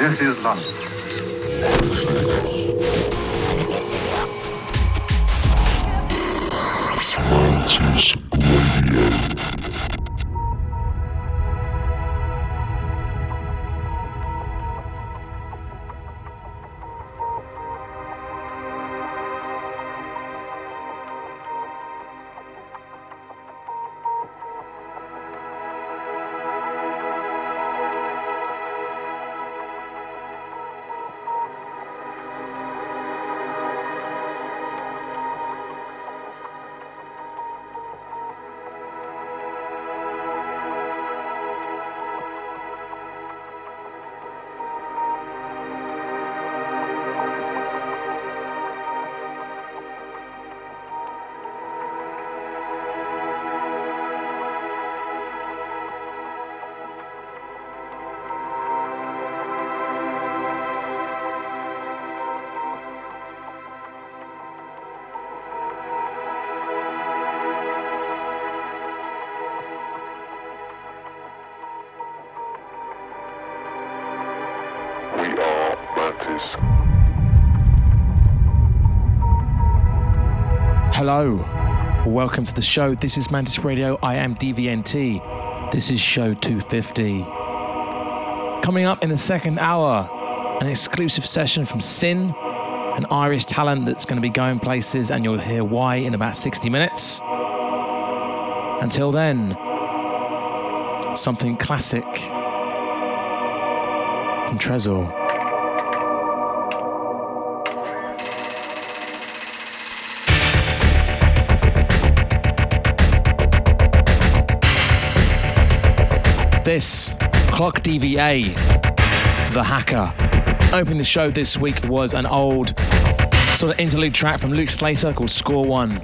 This is London. Mantis Hello, welcome to the show. This is Mantis Radio. I am DVNT. This is show 250. Coming up in the second hour, an exclusive session from Syn, an Irish talent that's going to be going places, and you'll hear why in about 60 minutes. Until then, something classic from Trezor. This, Clock DVA, The Hacker. Opening the show this week was an old sort of interlude track from Luke Slater called Score One.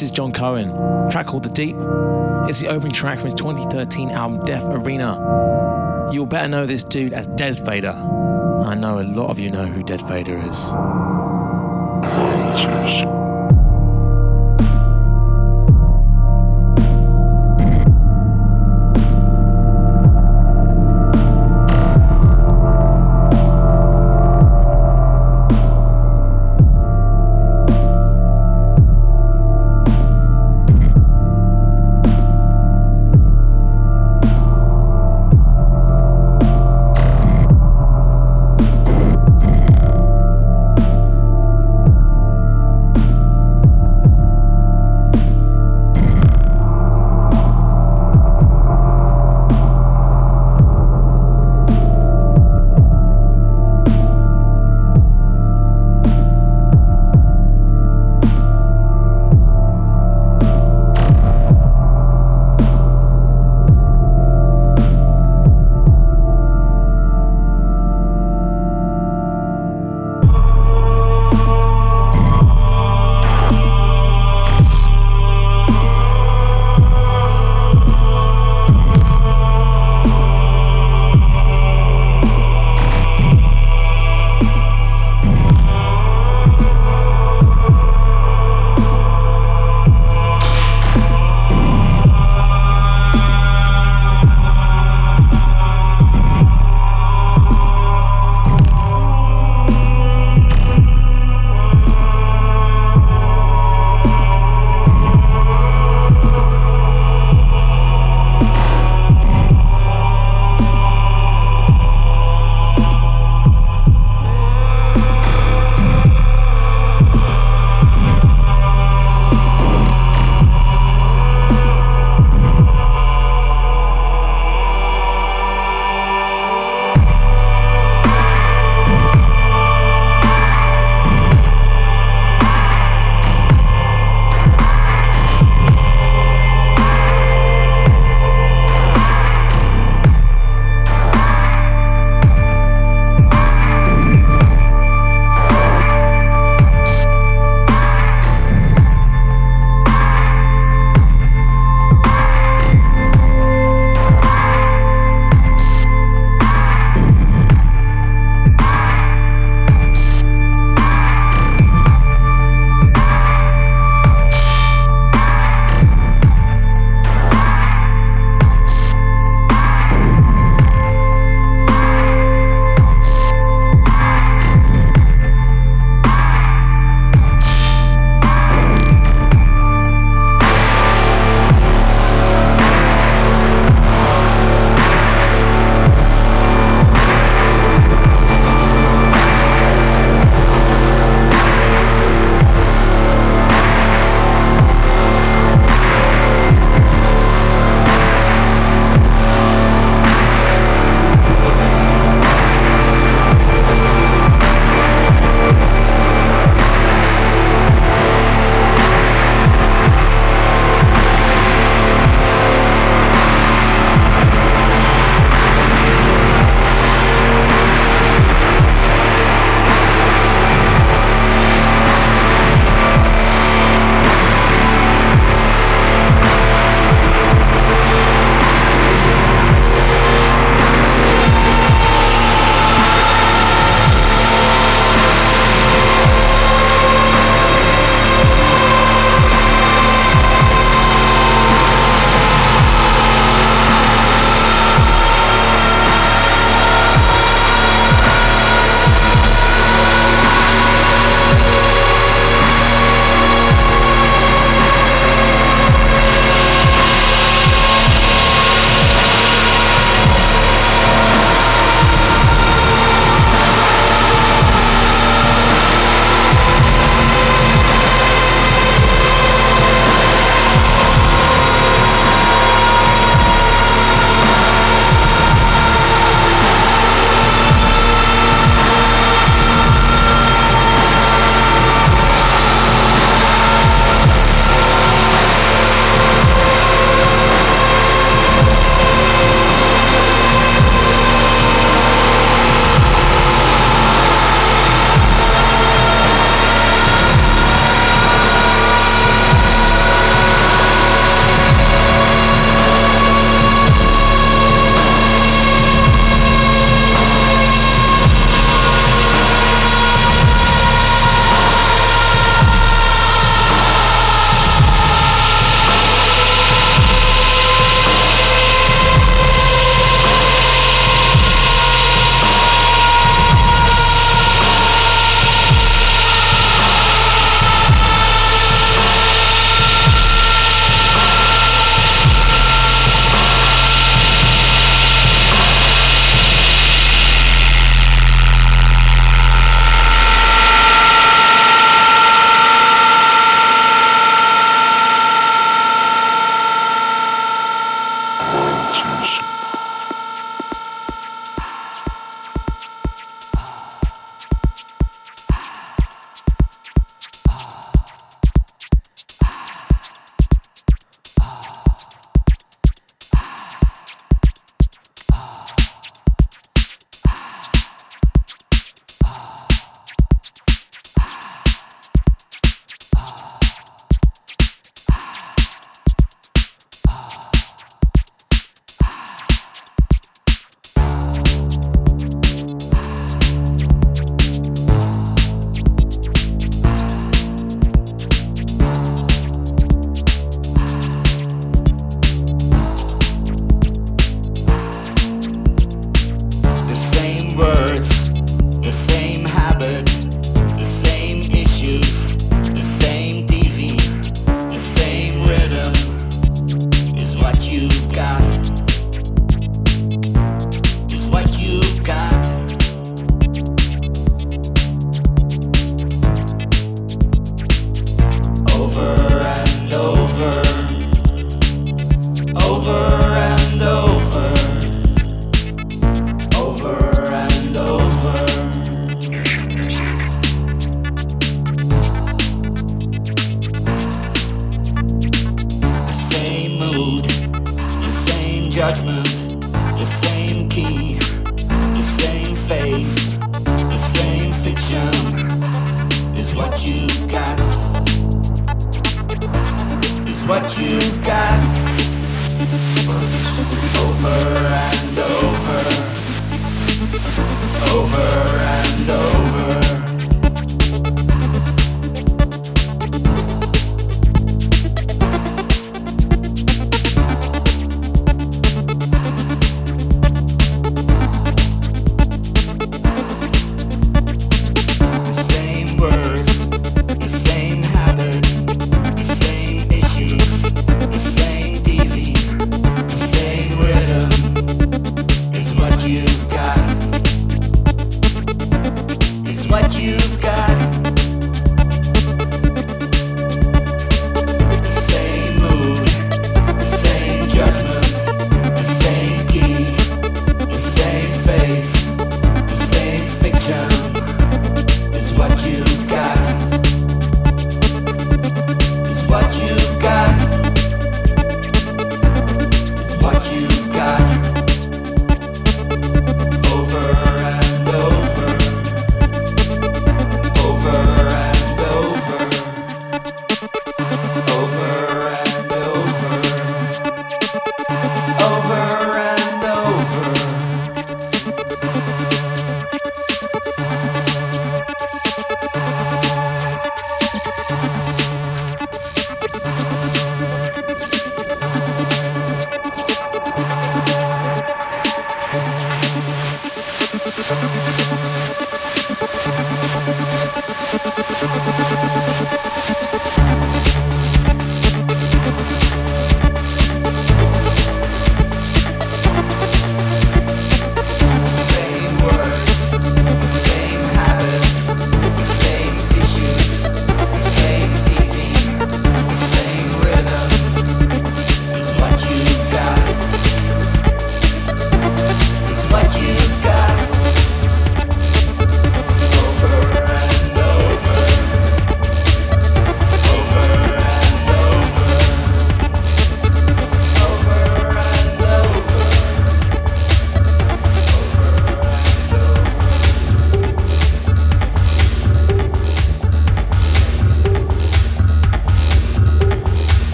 This is John Cohen, track called The Deep. It's the opening track from his 2013 album Death Arena. You'll better know this dude as Dead Fader. I know a lot of you know who Dead Fader is.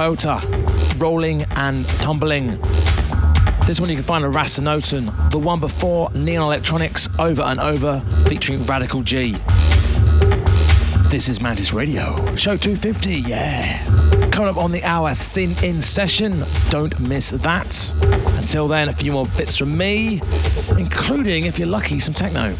Kyota, Rolling and Tumbling. This one you can find on Rasenoten. The one before Neon Electronics, Over and Over, featuring Radical G. This is Mantis Radio, show 250, yeah. Coming up on the hour, Syn in Session. Don't miss that. Until then, a few more bits from me, including, if you're lucky, some techno.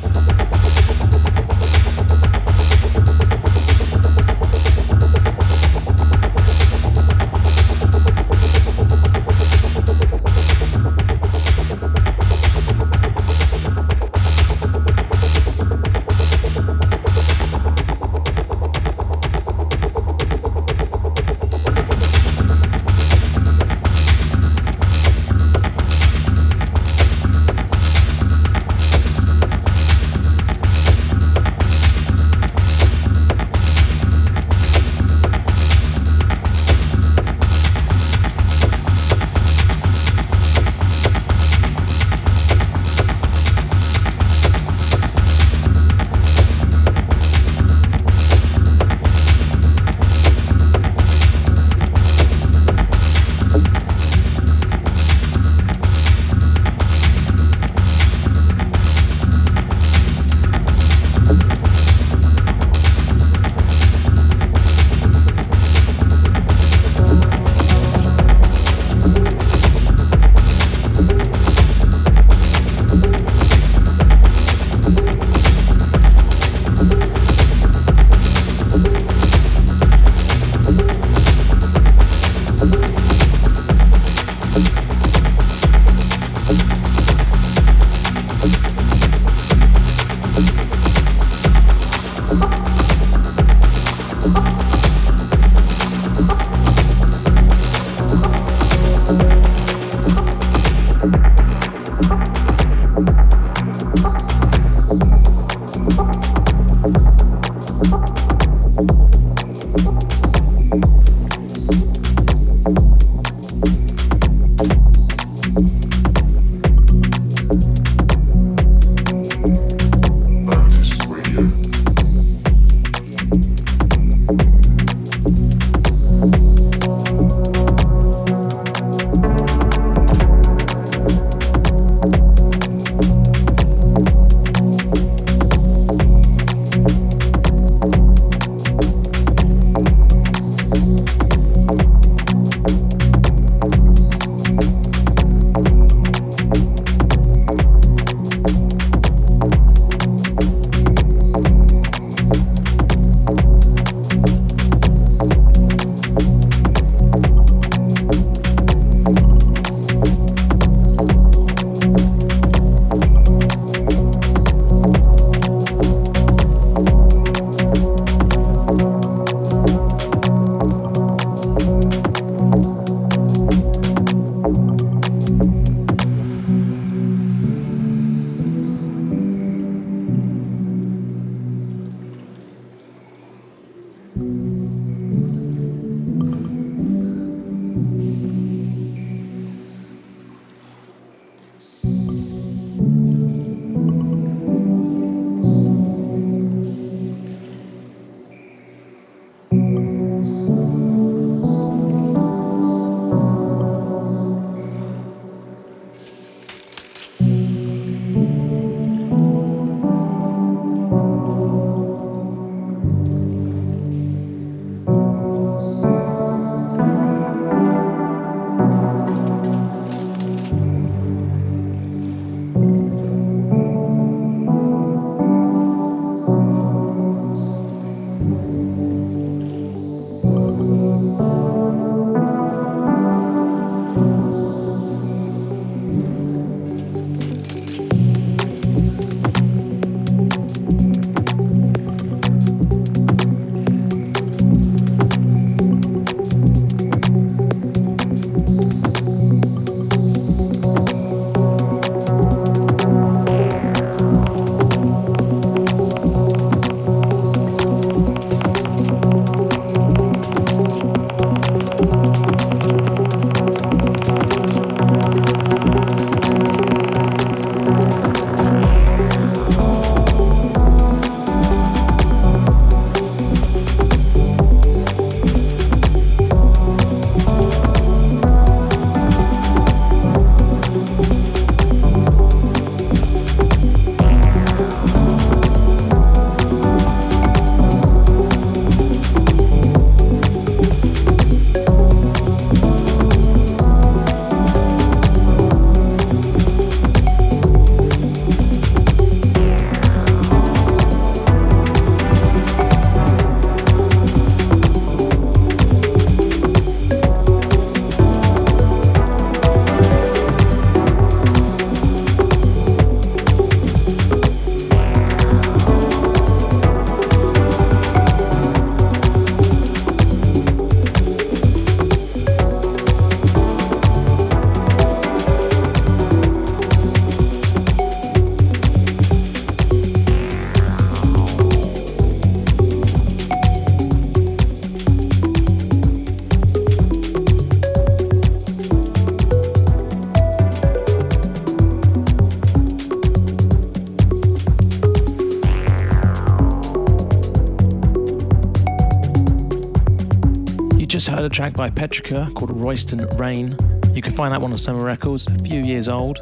A track by Petrica called Royston Rain. You can find that one on Summer Records, a few years old.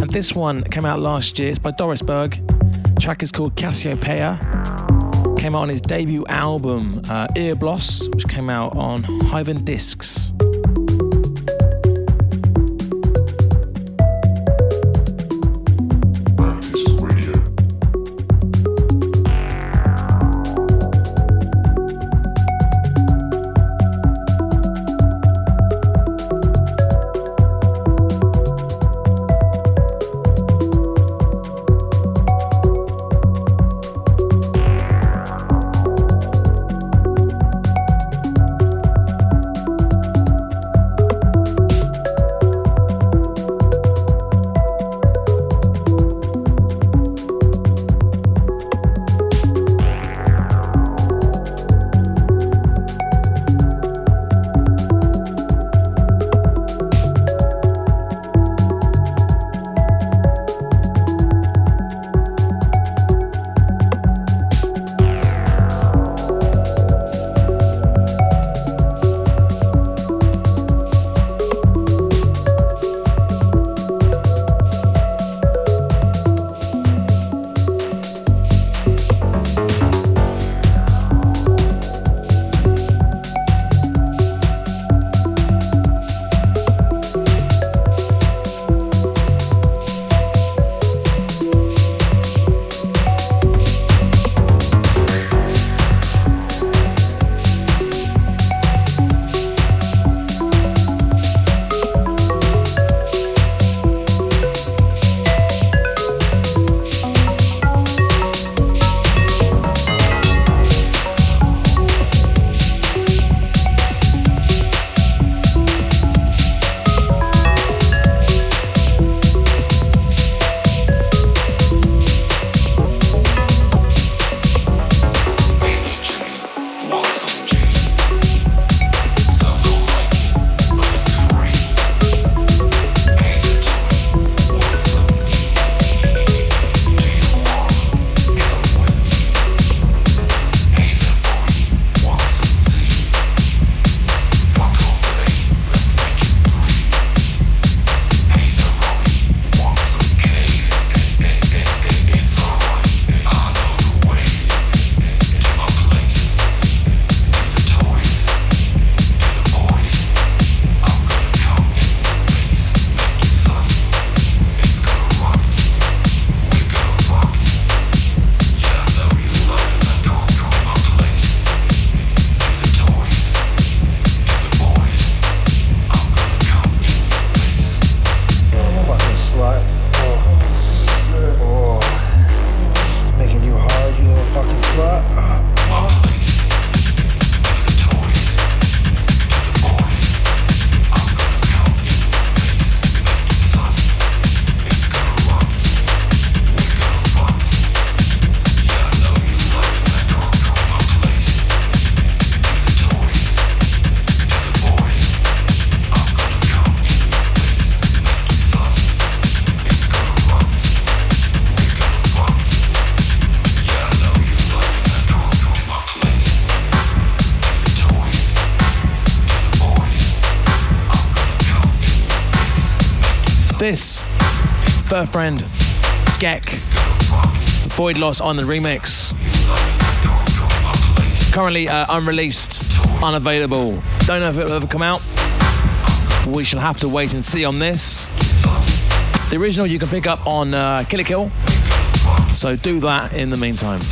And this one came out last year. It's by Doris Berg. The track is called Cassiopeia. Came out on his debut album, uh, Earbloss, which came out on Hyven Discs. Friend, Geck, Void Loss on the remix. Currently uh, unreleased, unavailable. Don't know if it will ever come out. We shall have to wait and see on this. The original you can pick up on uh, Kill, so do that in the meantime.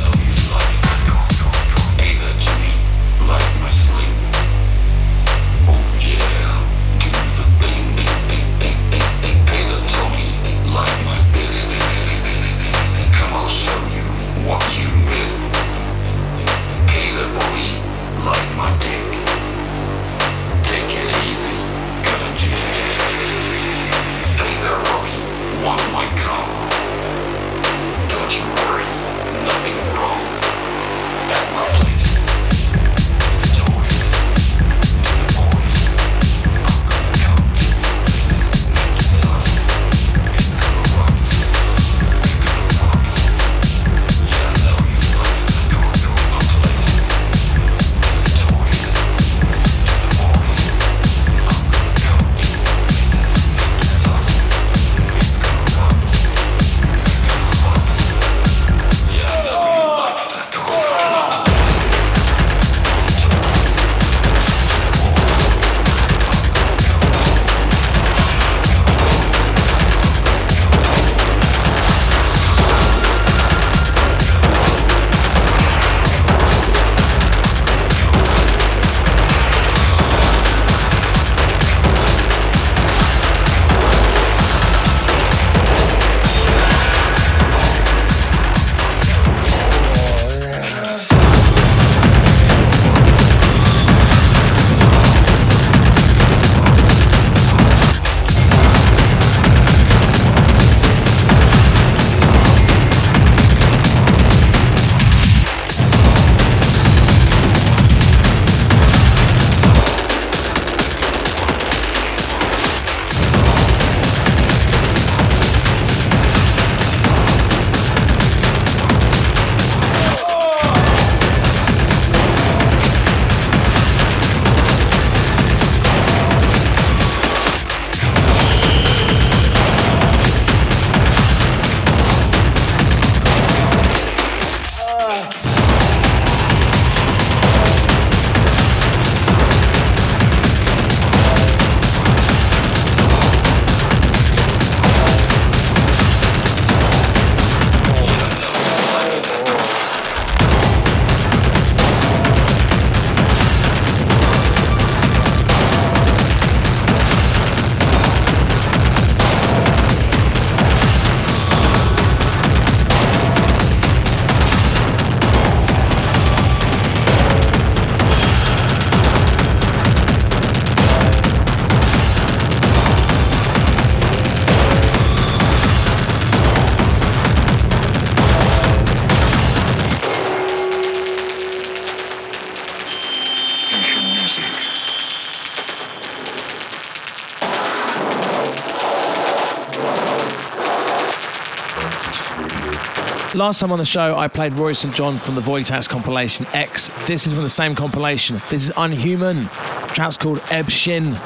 Last time on the show, I played Roy St. John from the Voitax compilation X. This is from the same compilation. This is Unhuman. The track's called Eb Shin.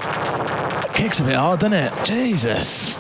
Kicks a bit hard, doesn't it? Jesus.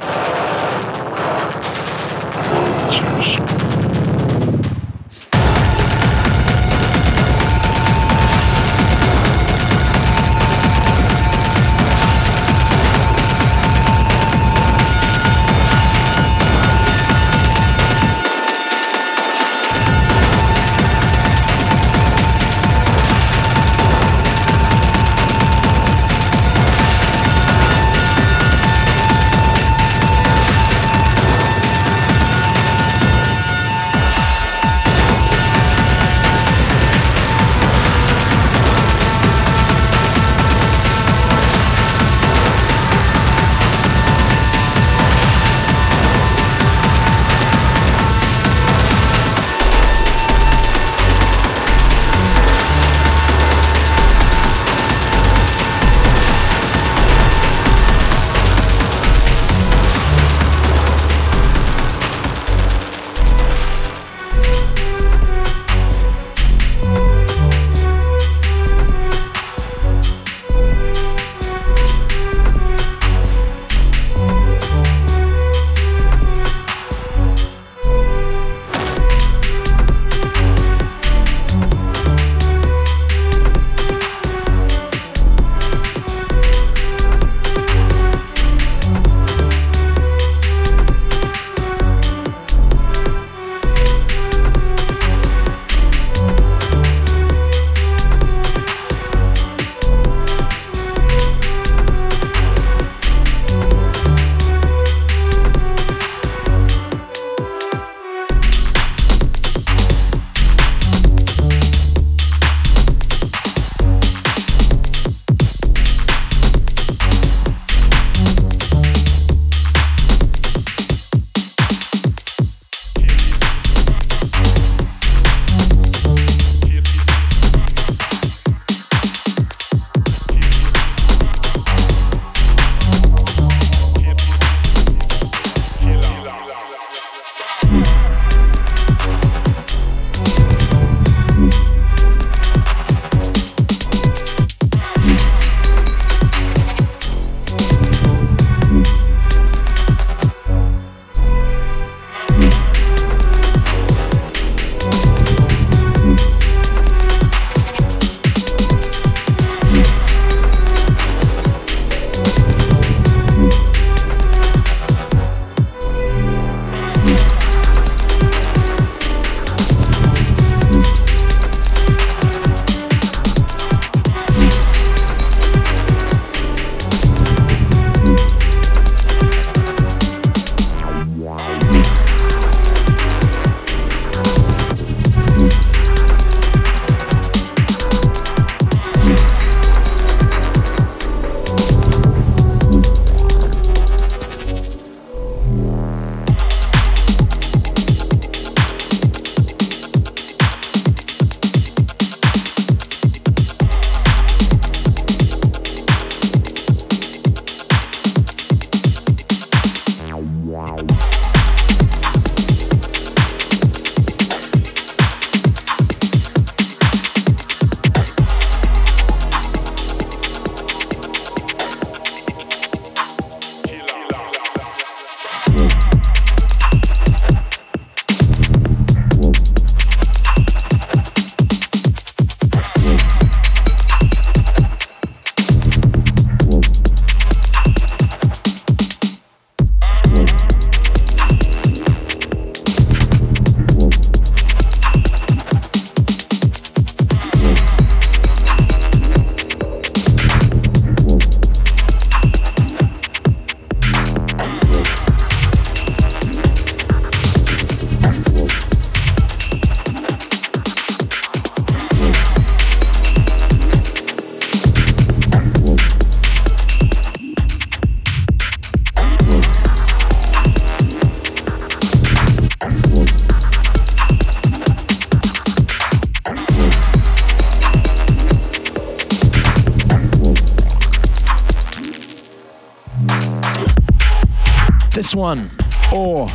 One, or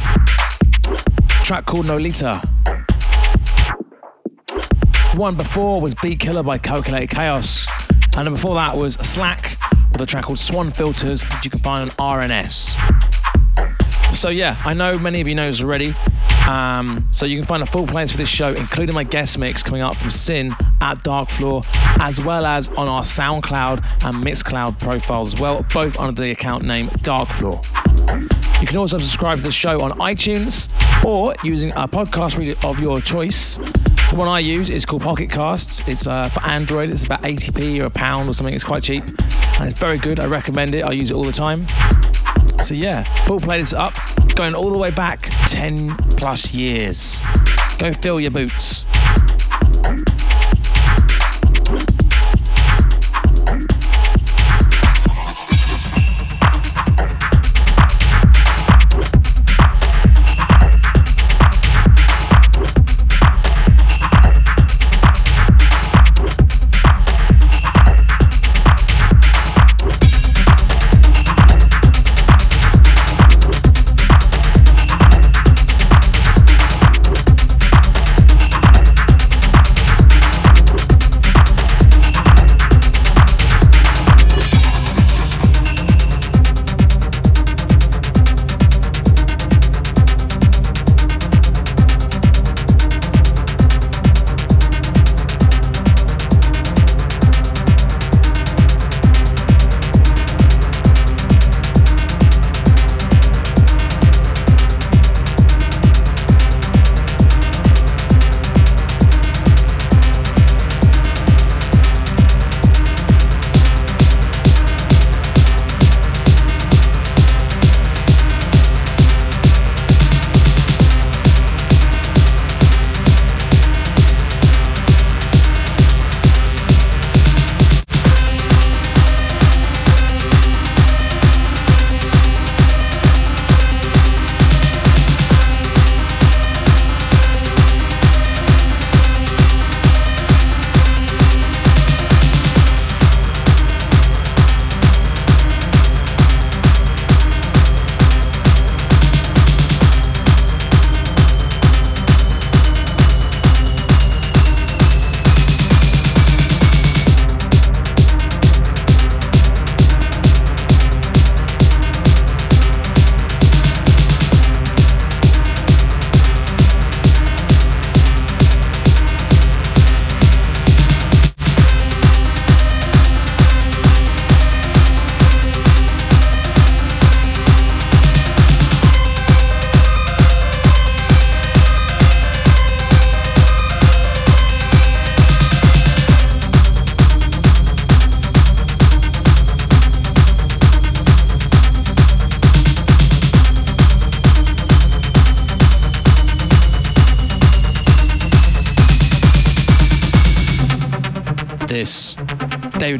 track called Nolita. one before was Beat Killer by Calculated Chaos. And then before that was Slackk with a track called Swan Filters, which you can find on RNS. So yeah, I know many of you know this already. Um, so you can find a full playlist for this show, including my guest mix coming up from Syn at Darkfloor, as well as on our SoundCloud and Mixcloud profiles as well, both under the account name Darkfloor. You can also subscribe to the show on iTunes or using a podcast reader of your choice. The one I use is called Pocket Casts. It's uh, for Android. It's about 80p or a pound or something. It's quite cheap and it's very good. I recommend it. I use it all the time. So yeah, full playlist up, going all the way back 10 plus years. Go fill your boots.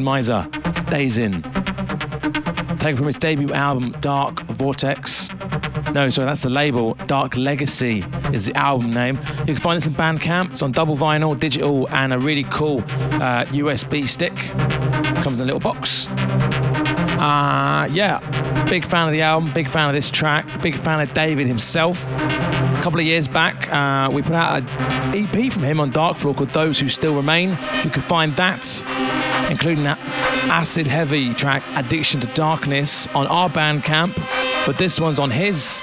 Meiser, Days In. Taken from his debut album, Dark Vortex. No, sorry, that's the label. Dark Legacy is the album name. You can find this in Bandcamp. It's on double vinyl, digital, and a really cool uh, USB stick. Comes in a little box. Uh, yeah, big fan of the album, big fan of this track, big fan of David himself. A couple of years back, uh, we put out an EP from him on Darkfloor called Those Who Still Remain. You can find that including that acid heavy track Addiction to Darkness on our Bandcamp, but this one's on his.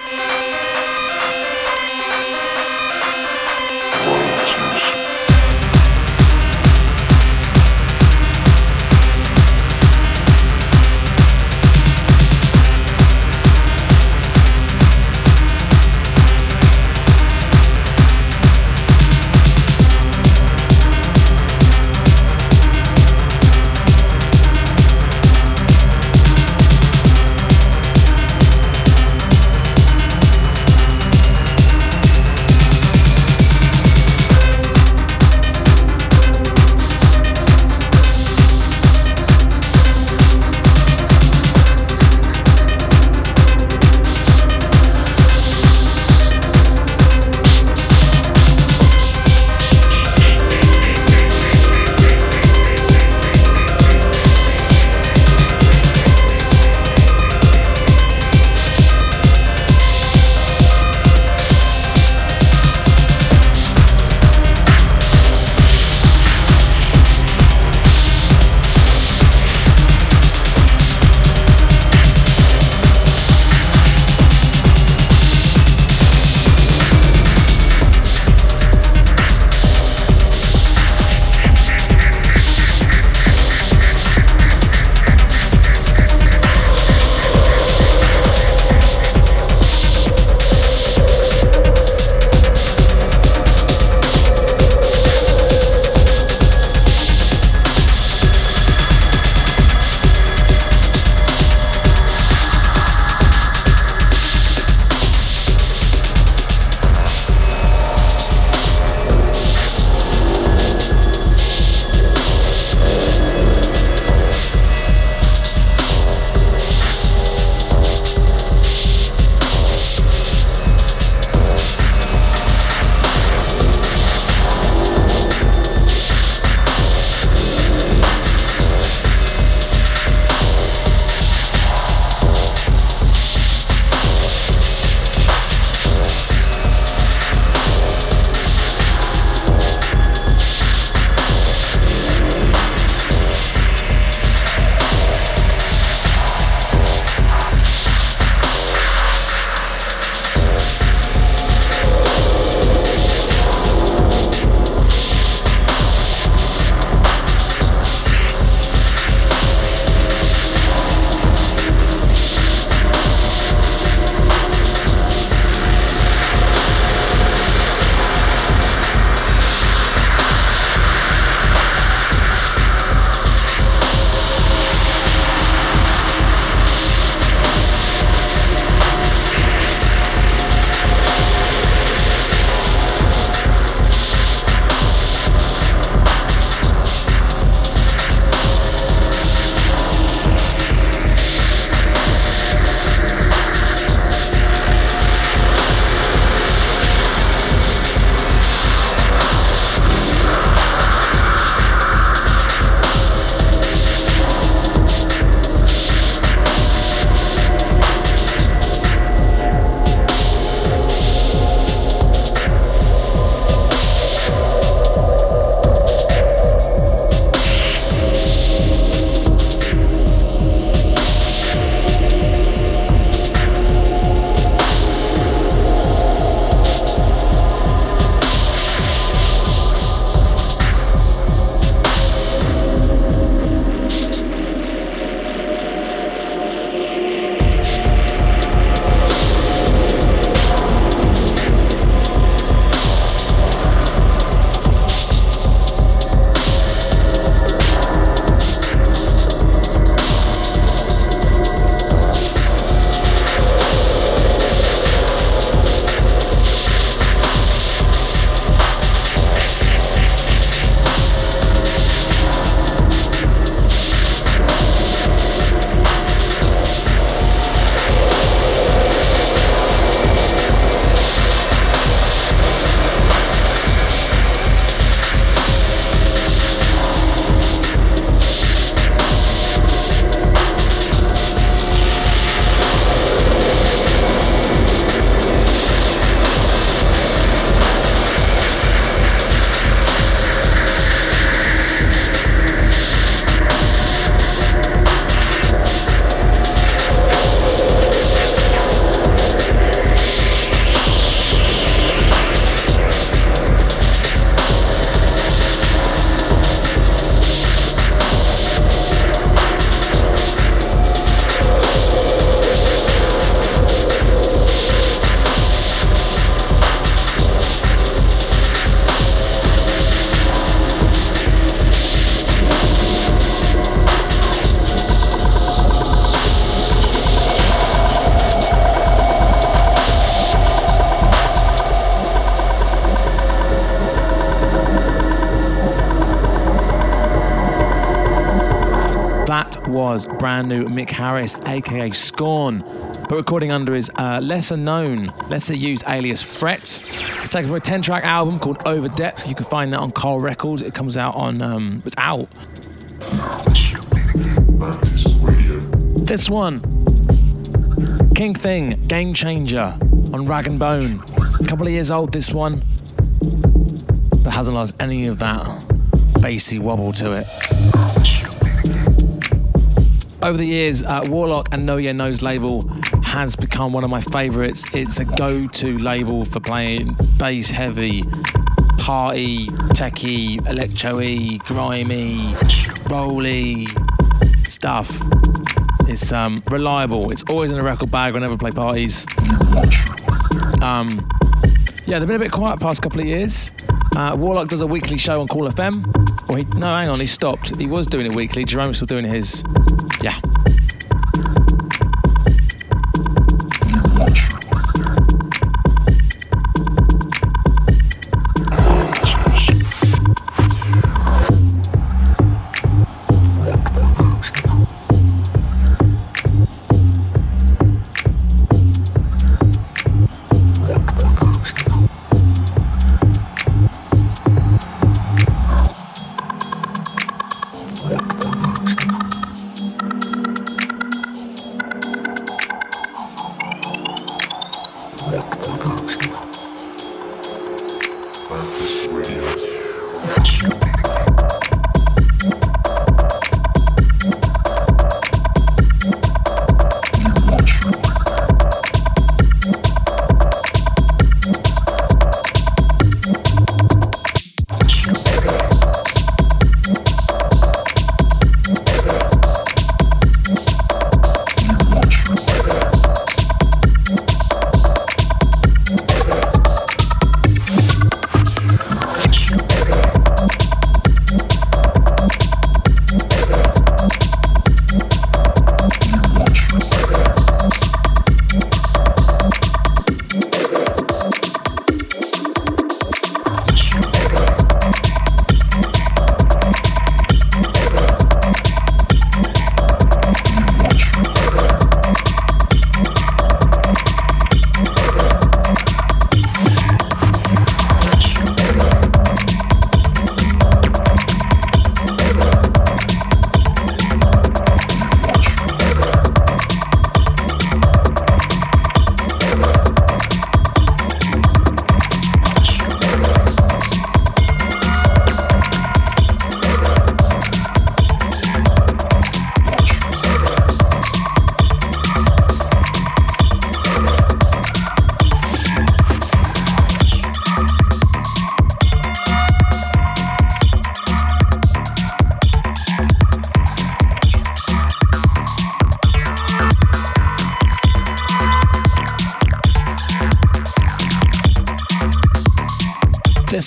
Brand new Mick Harris, aka Scorn, but recording under his uh, lesser known, lesser used alias Fret. It's taken from a 10 track album called Over Depth. You can find that on Karlrecords. It comes out on, um, it's out. This one, King Thing, Game Changer on Rag and Bone. A couple of years old, this one, but hasn't lost any of that bassy wobble to it. Over the years, uh, Warlock and Know Your Nose label has become one of my favourites. It's a go to label for playing bass heavy, party, techie, electro y, grimy, rolly stuff. It's um, reliable. It's always in a record bag whenever I play parties. Um, yeah, they've been a bit quiet past couple of years. Uh, Warlock does a weekly show on Call FM. Or he, no, hang on, he stopped. He was doing it weekly. Jerome's still doing his.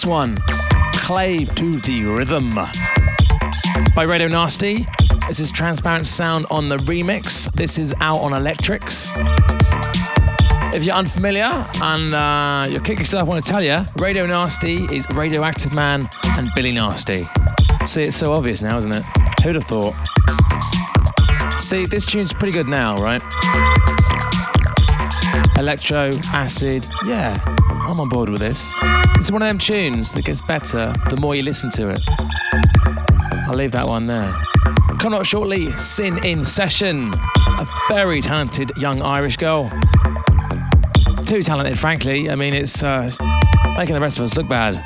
This one, Clave to the Rhythm by Radio Nasty. This is Transparent Sound on the remix. This is out on Electrics. If you're unfamiliar and uh, you'll kick yourself, I want to tell you, Radio Nasty is Radioactive Man and Billy Nasty. See, it's so obvious now, isn't it? Who'd have thought? See, this tune's pretty good now, right? Electro, acid, yeah, I'm on board with this. It's one of them tunes that gets better the more you listen to it. I'll leave that one there. Coming up shortly, Syn in Session, a very talented young Irish girl. Too talented, frankly. I mean, it's uh, making the rest of us look bad.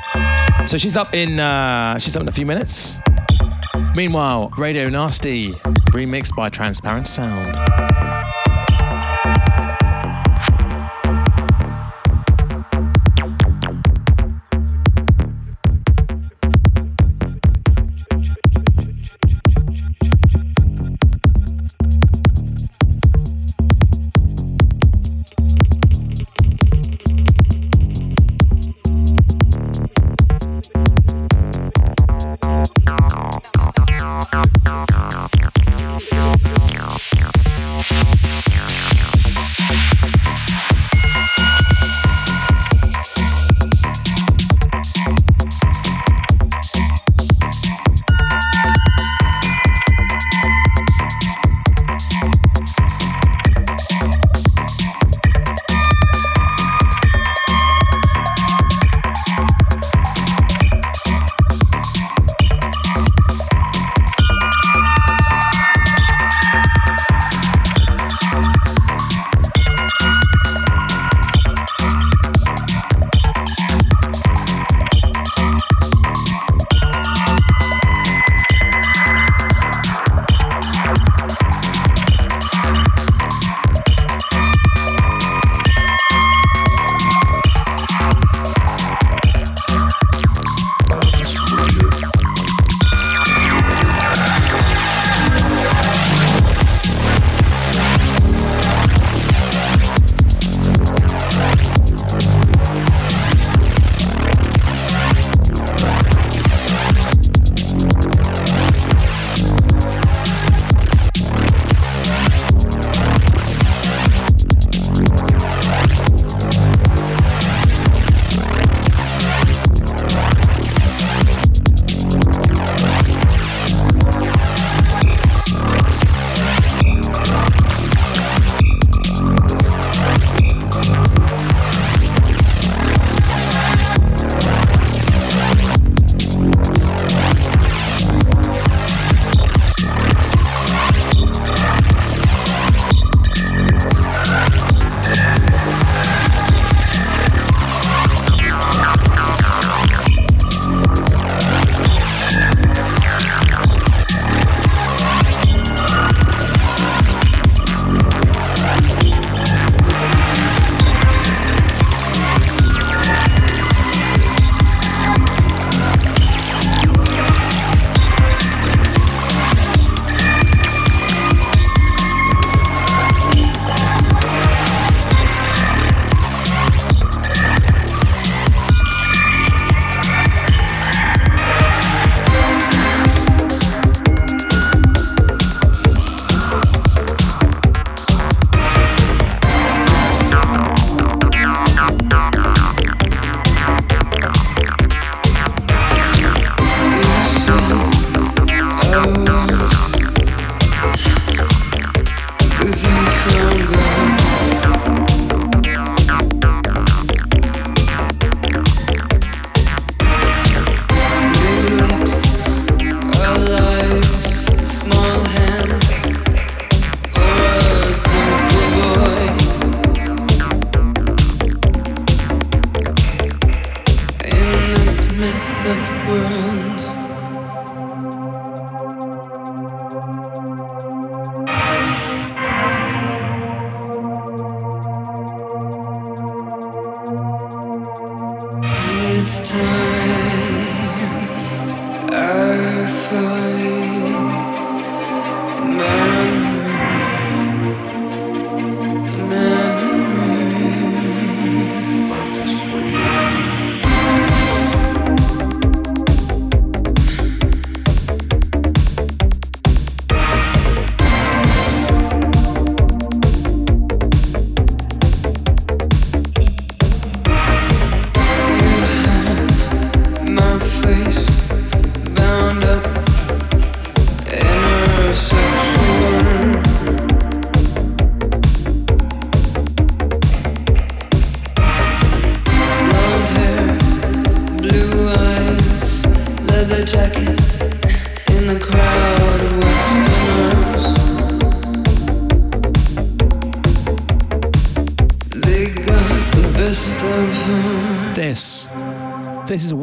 So she's up in uh, she's up in a few minutes. Meanwhile, Radio Nasty, remixed by Transparent Sound.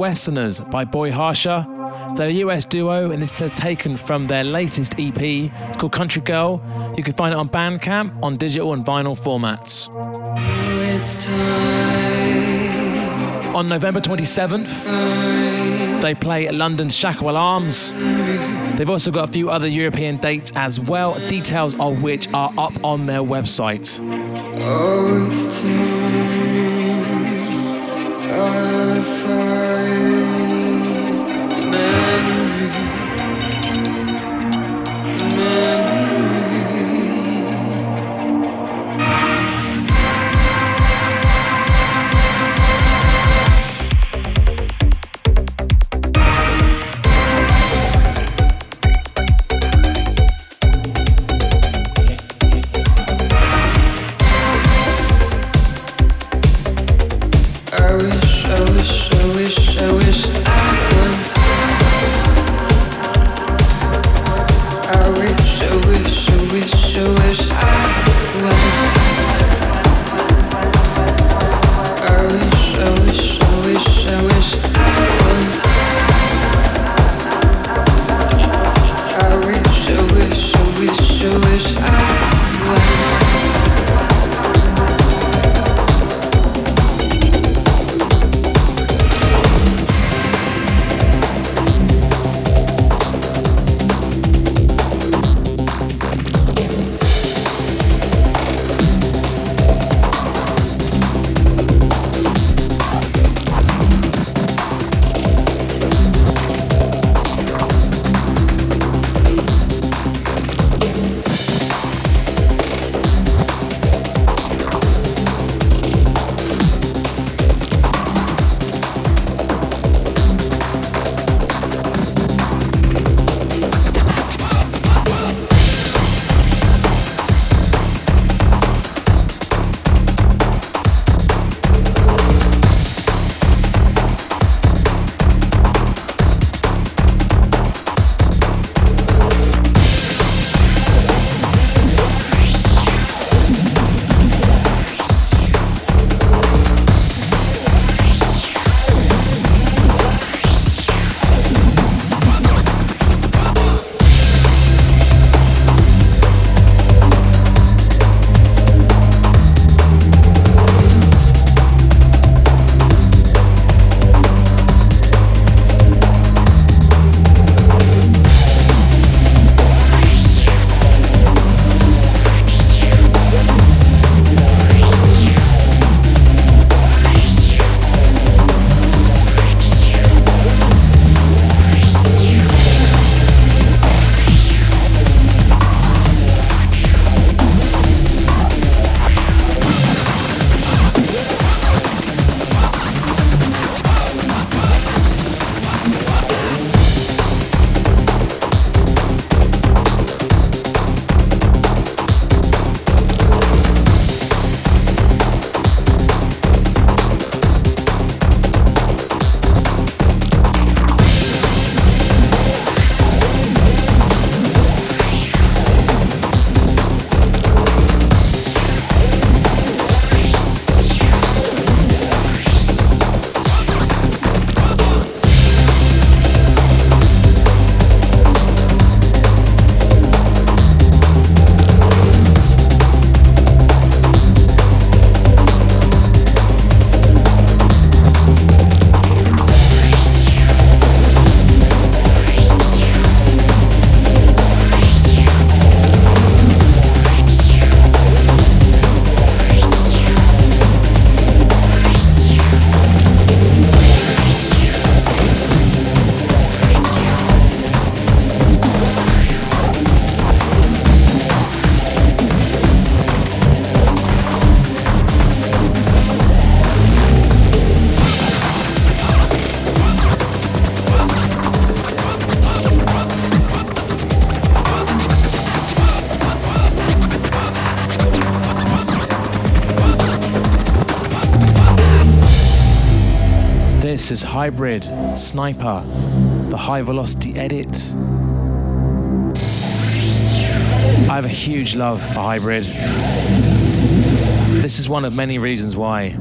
Westerners by Boy Harsher. They're a US duo, and this is taken from their latest EP. It's called Country Girl. You can find it on Bandcamp on digital and vinyl formats. On November 27th, they play London's Shacklewell Arms. They've also got a few other European dates as well, details of which are up on their website. Oh, This is Hybrid, Sniper, the high velocity edit. I have a huge love for Hybrid. This is one of many reasons why.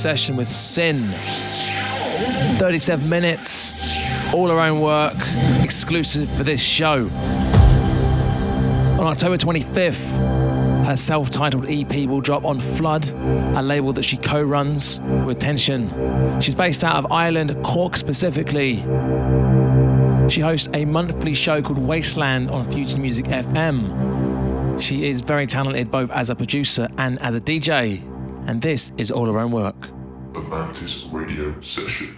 Session with Syn. 37 minutes, all her own work, exclusive for this show. On October 25th, her self titled EP will drop on Flood, a label that she co runs with Tension. She's based out of Ireland, Cork specifically. She hosts a monthly show called Wasteland on Future Music FM. She is very talented both as a producer and as a DJ, and this is all own work. The Mantis Radio Session.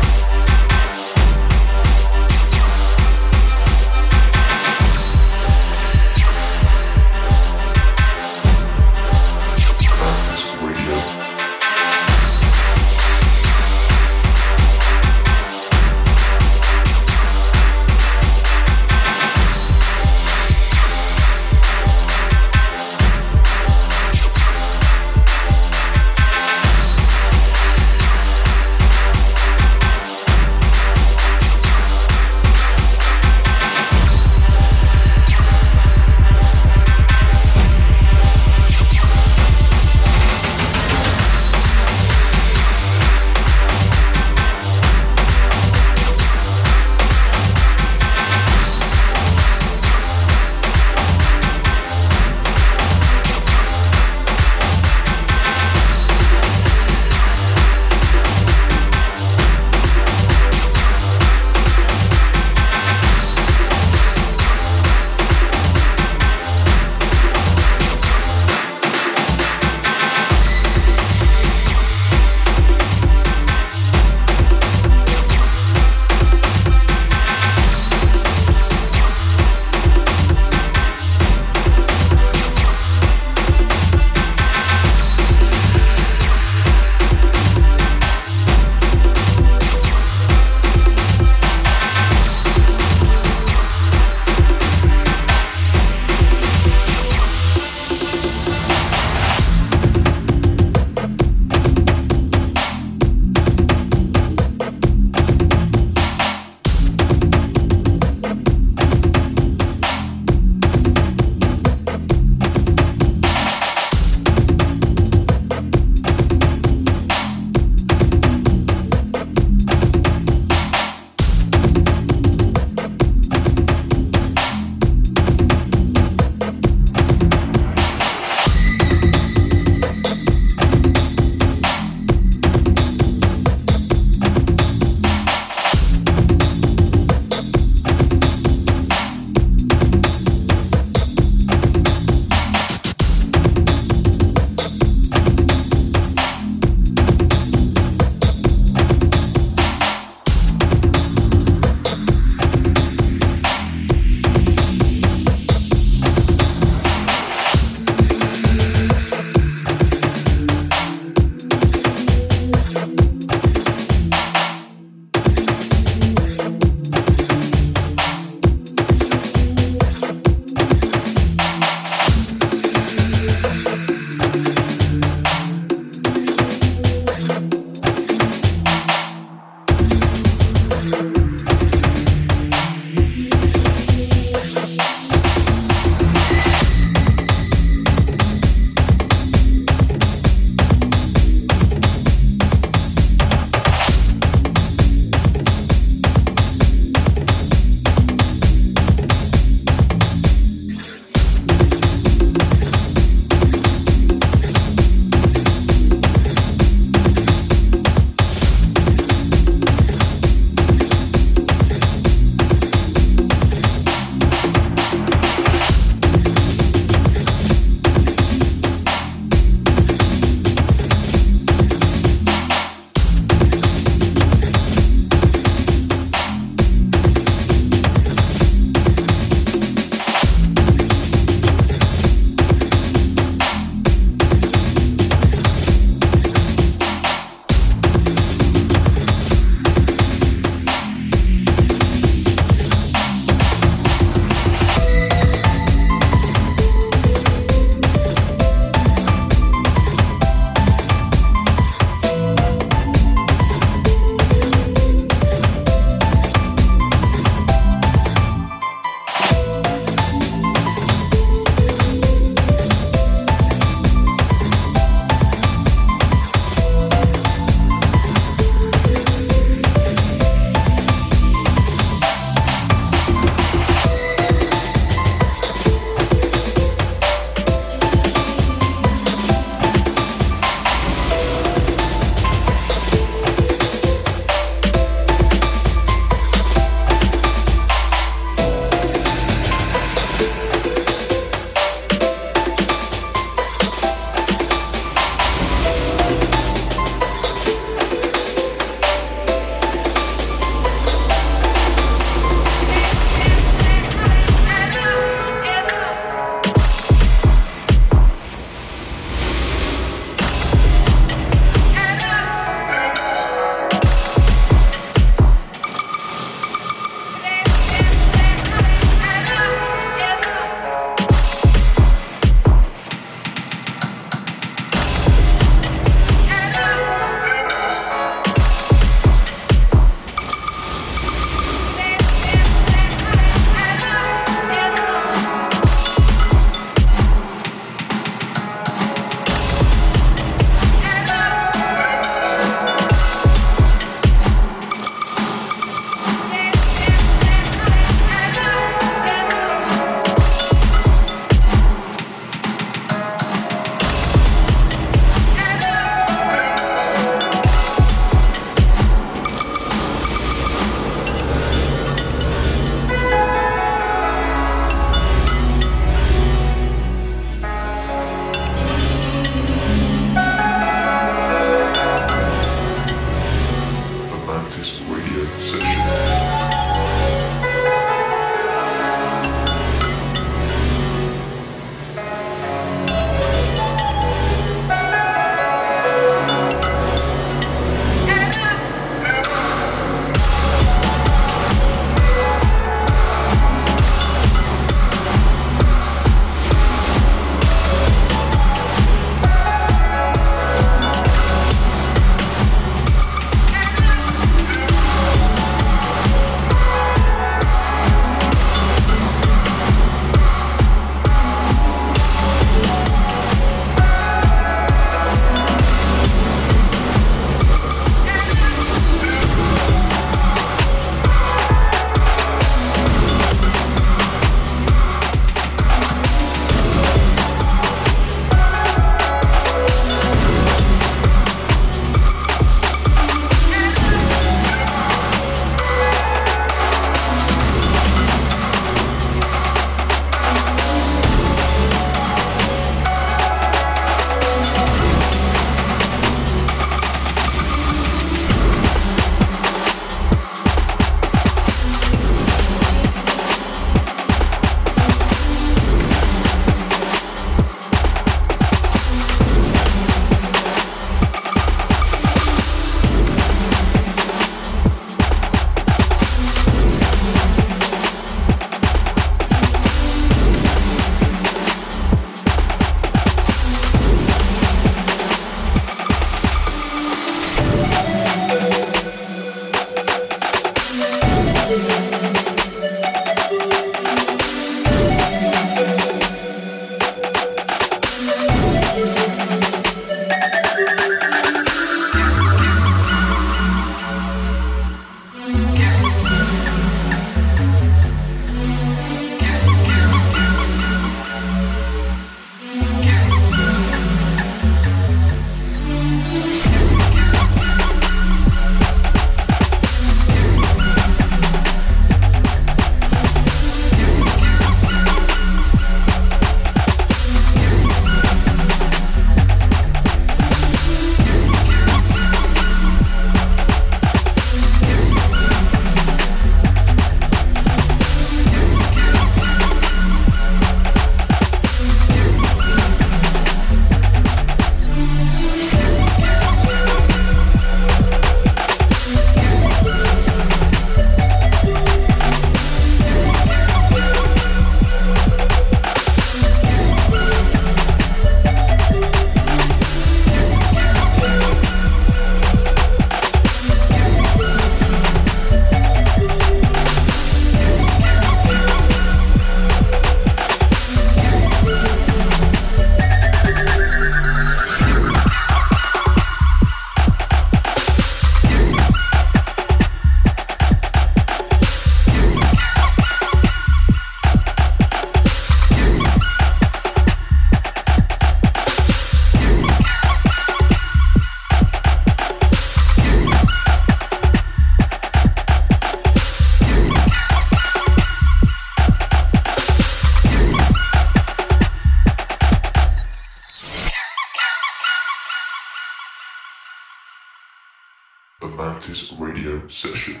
Radio Session.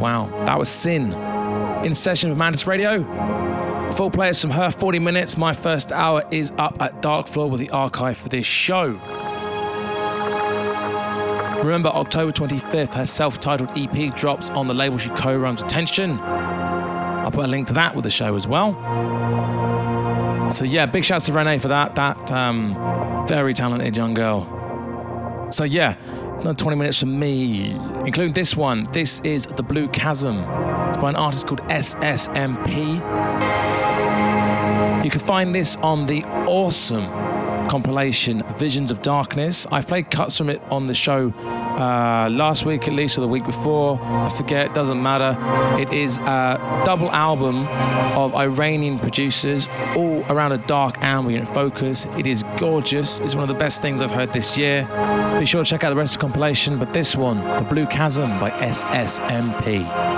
Wow, that was Syn. In session with Mantis Radio. Full players from her 40 minutes. My first hour is up at Darkfloor with the archive for this show. Remember, October 25th, her self titled EP drops on the label she co runs Attention. I'll put a link to that with the show as well. So, yeah, big shouts to Renee for that. That um, very talented young girl. So, yeah, another 20 minutes from me, including this one. This is The Blue Chasm. It's by an artist called SSMP. You can find this on the awesome compilation Visions of Darkness. I played cuts from it on the show uh, last week, at least, or the week before. I forget, it doesn't matter. It is a double album of Iranian producers, all around a dark ambient focus. It is gorgeous. It's one of the best things I've heard this year. Be sure to check out the rest of the compilation, but this one, The Blue Chasm by SSMP.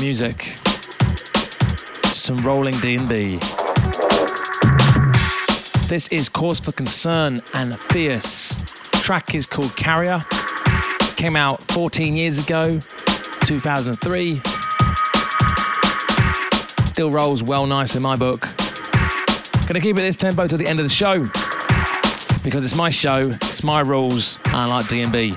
Music. Some rolling D&B. This is Cause for Concern and Fierce. Track is called Carrier. Came out 14 years ago, 2003. Still rolls well nice in my book. Gonna keep it this tempo to the end of the show because it's my show, it's my rules, and I like D&B.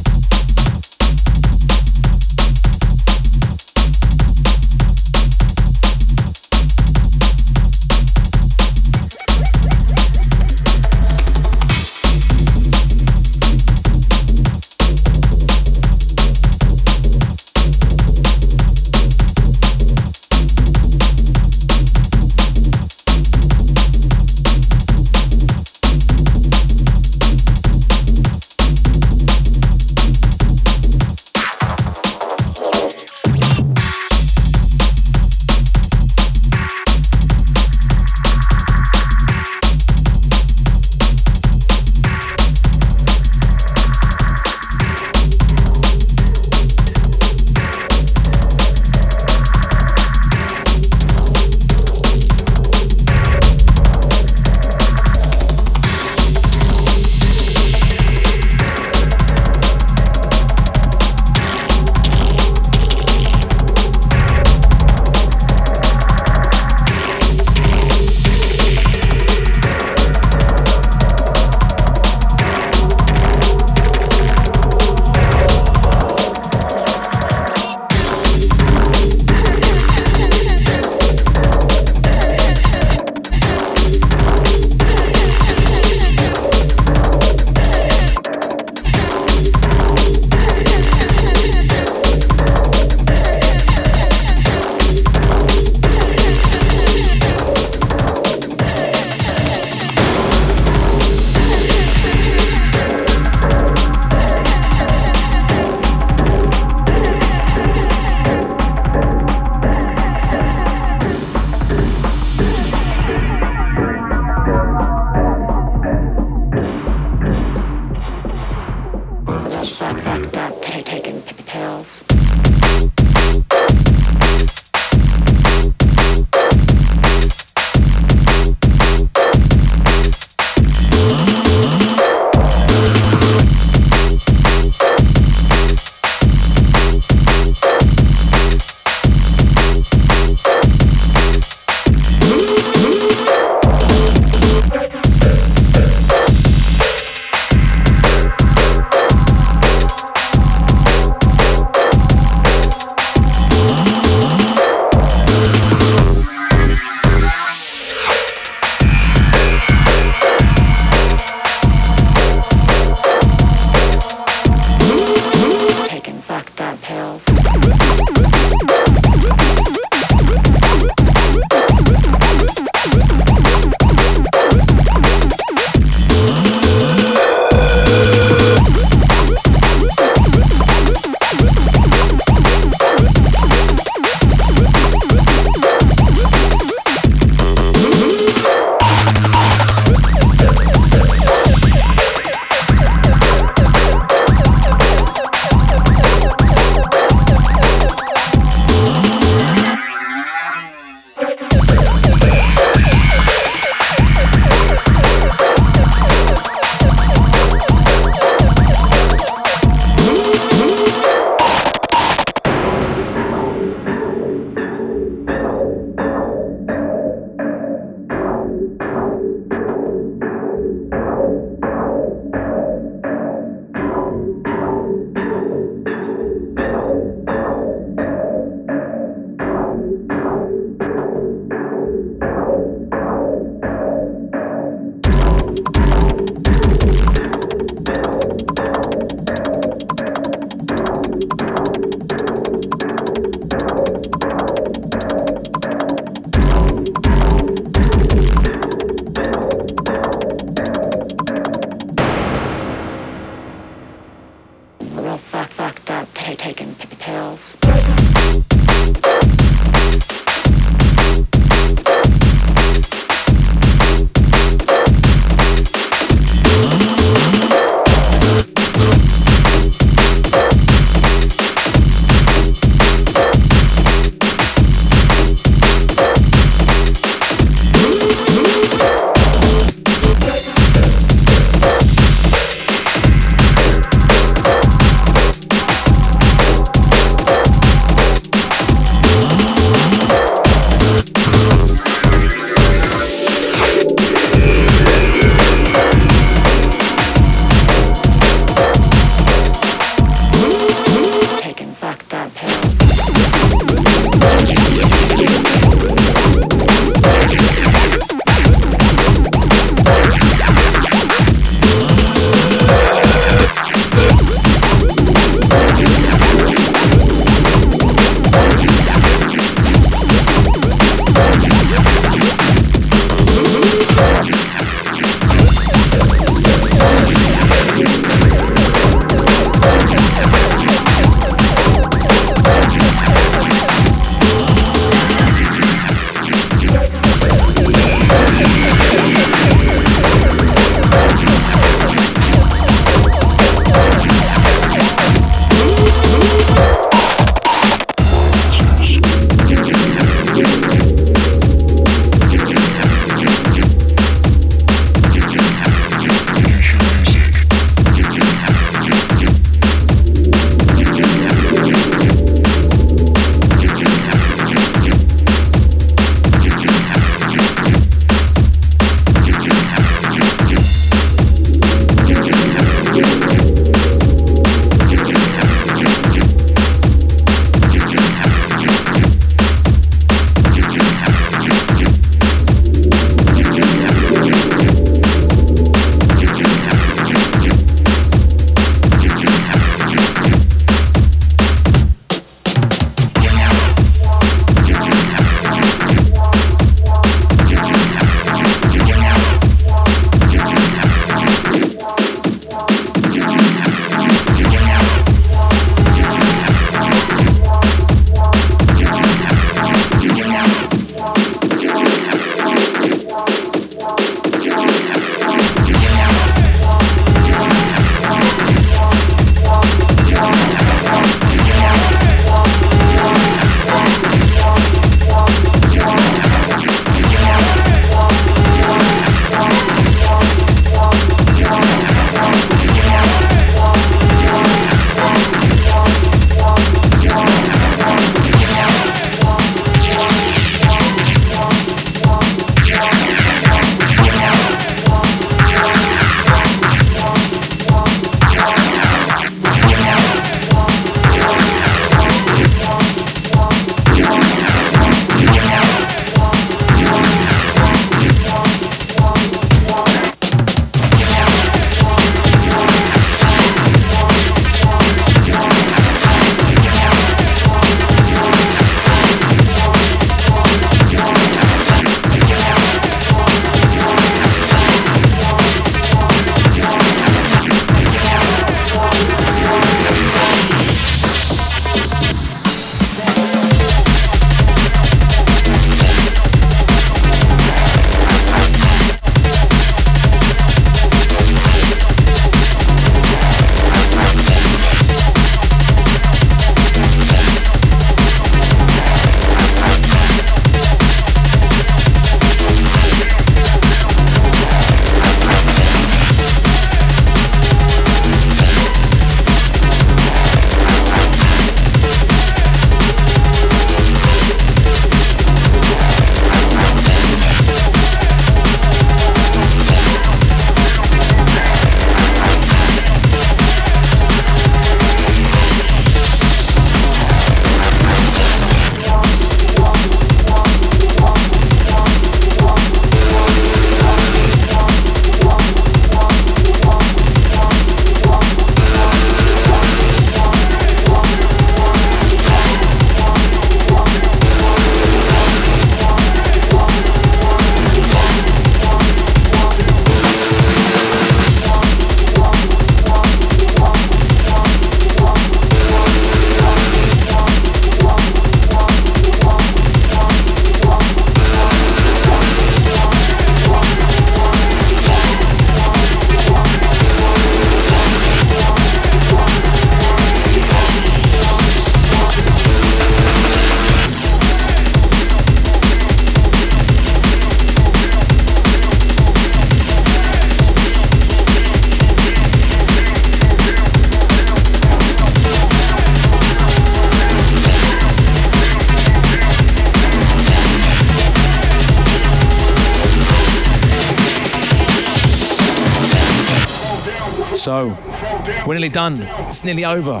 Done. It's nearly over.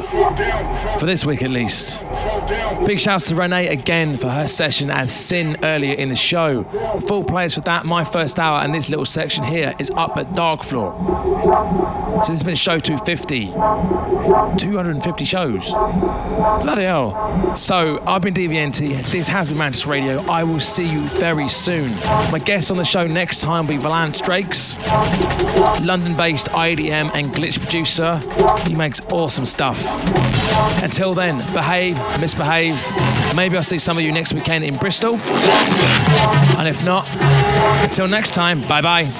For this week at least. Big shouts to Renee again for her session as Syn earlier in the show. Full plays for that, my first hour, and this little section here is up at Darkfloor. So this has been show 250. 250 shows. Bloody hell. So I've been DVNT. This has been Mantis Radio. I will see you very soon. My guest on the show next time will be Valance Drakes, London-based IDM and glitch producer. He makes awesome stuff. Until then, behave, misbehave. Maybe I'll see some of you next weekend in Bristol. And if not, until next time, bye bye.